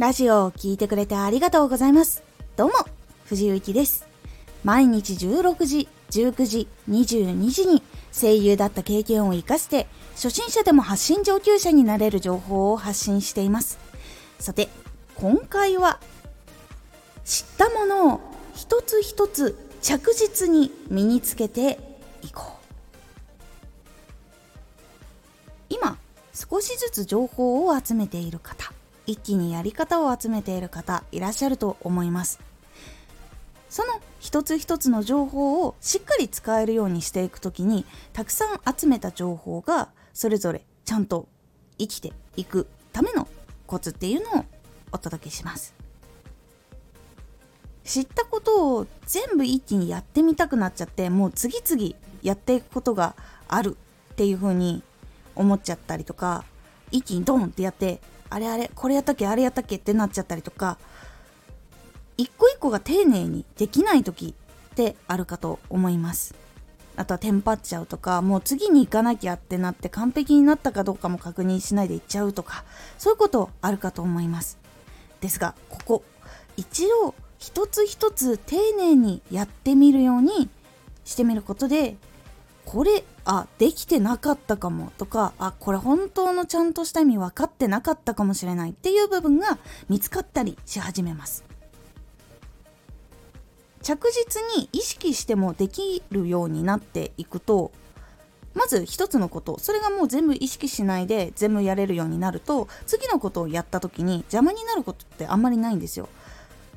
ラジオを聴いてくれてありがとうございます。どうも、藤井幸です。毎日16時、19時、22時に声優だった経験を活かして、初心者でも発信上級者になれる情報を発信しています。さて、今回は、知ったものを一つ一つ着実に身につけていこう。今、少しずつ情報を集めている方。一気にやり方を集めている方いらっしゃると思います。その一つ一つの情報をしっかり使えるようにしていく時にたくさん集めた情報がそれぞれちゃんと生きていくためのコツっていうのをお届けします。知ったことを全部一気にやってみたくなっちゃってもう次々やっていくことがあるっていう風に思っちゃったりとか一気にドンってやってあれあれこれやったっけあれやったっけってなっちゃったりとか一個一個が丁寧にできない時ってあるかと思います。あとはテンパっちゃうとかもう次に行かなきゃってなって完璧になったかどうかも確認しないで行っちゃうとかそういうことあるかと思います。ですがここ一度一つ一つ丁寧にやってみるようにしてみることでこれあできてなかったかもとかあこれ本当のちゃんとした意味分かってなかったかもしれないっていう部分が見つかったりし始めます。着実に意識してもできるようになっていくとまず一つのことそれがもう全部意識しないで全部やれるようになると次のことをやった時に邪魔になることってあんまりないんですよ。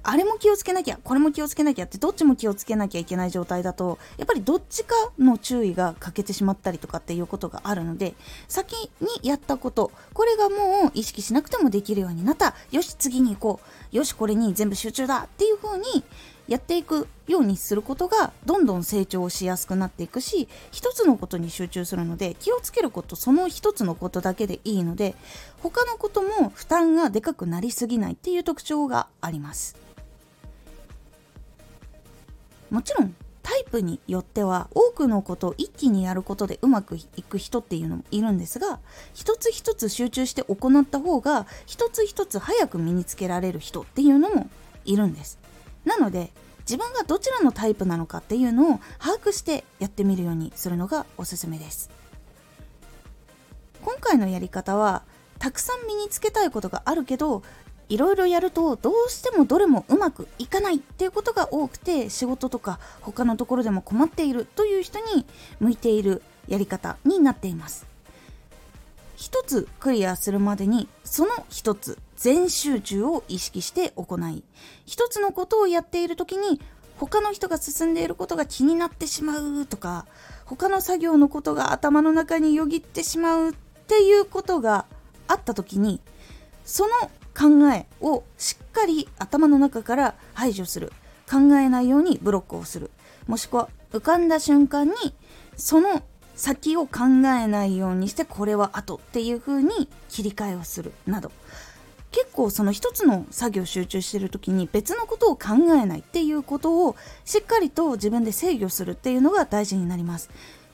あれも気をつけなきゃこれも気をつけなきゃってどっちも気をつけなきゃいけない状態だとやっぱりどっちかの注意が欠けてしまったりとかっていうことがあるので先にやったことこれがもう意識しなくてもできるようになったよし次に行こうよしこれに全部集中だっていう風にやっていくようにすることがどんどん成長しやすくなっていくし一つのことに集中するので気をつけることその一つのことだけでいいので他のことも負担がでかくなりすぎないっていう特徴があります。もちろんタイプによっては多くのことを一気にやることでうまくいく人っていうのもいるんですが一つ一つ集中して行った方が一つ一つ早く身につけられる人っていうのもいるんです。なので自分がどちらのタイプなのかっていうのを把握してやってみるようにするのがおすすめです。今回のやり方はたくさん身につけたいことがあるけどいろいろやるとどうしてもどれもうまくいかないっていうことが多くて仕事とか他のところでも困っているという人に向いているやり方になっています。一つクリアするまでにその一つ全集中を意識して行い一つのことをやっている時に他の人が進んでいることが気になってしまうとか他の作業のことが頭の中によぎってしまうっていうことがあった時にその考えをしっかり頭の中から排除する。考えないようにブロックをする。もしくは浮かんだ瞬間にその先を考えないようにしてこれは後っていう風に切り替えをする。など。結構その一つの作業集中してる時に別のことを考えないっていうことをしっかりと自分で制御するっていうのが大事になります。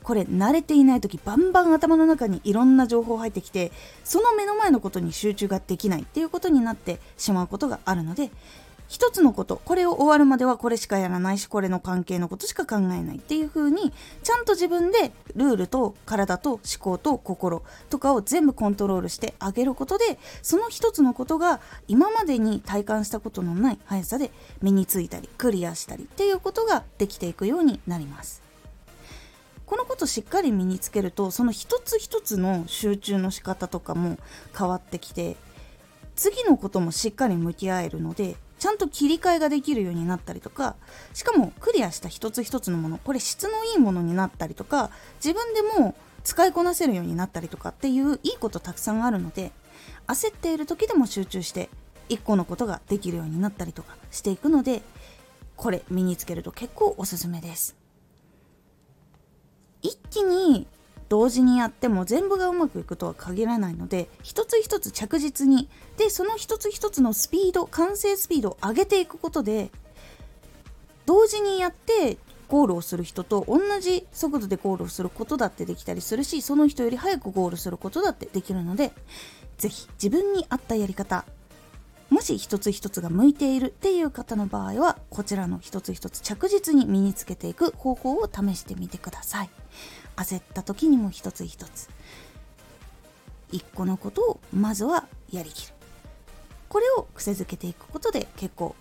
これ慣れていない時バンバン頭の中にいろんな情報入ってきてその目の前のことに集中ができないっていうことになってしまうことがあるので一つのことこれを終わるまではこれしかやらないしこれの関係のことしか考えないっていう風にちゃんと自分でルールと体と思考と心とかを全部コントロールしてあげることでその一つのことが今までに体感したことのない速さで身についたりクリアしたりっていうことができていくようになります。このことしっかり身につけるとその一つ一つの集中の仕方とかも変わってきて次のこともしっかり向き合えるのでちゃんと切り替えができるようになったりとかしかもクリアした一つ一つのものこれ質のいいものになったりとか自分でも使いこなせるようになったりとかっていういいことたくさんあるので焦っている時でも集中して1個のことができるようになったりとかしていくのでこれ身につけると結構おすすめです。一気に同時にやっても全部がうまくいくとは限らないので一つ一つ着実にでその一つ一つのスピード完成スピードを上げていくことで同時にやってゴールをする人と同じ速度でゴールをすることだってできたりするしその人より早くゴールすることだってできるので是非自分に合ったやり方もし一つ一つが向いているっていう方の場合はこちらの一つ一つ着実に身につけていく方法を試してみてください。焦った時にも一つ一つ。一個のことをまずはやりきる。これを癖づけていくことで結構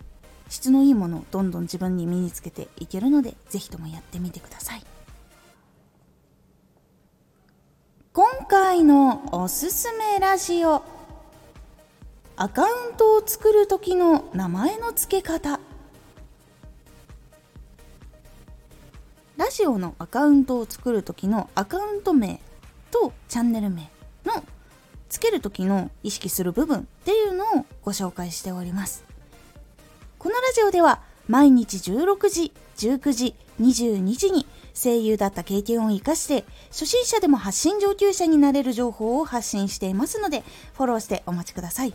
質のいいものをどんどん自分に身につけていけるので是非ともやってみてください。今回のおすすめラジオ。アカウントを作る時の名前の付け方。ラジオのアカウントを作る時のアカウント名とチャンネル名のつける時の意識する部分っていうのをご紹介しております。このラジオでは毎日16時19時22時に声優だった経験を活かして初心者でも発信上級者になれる情報を発信していますのでフォローしてお待ちください。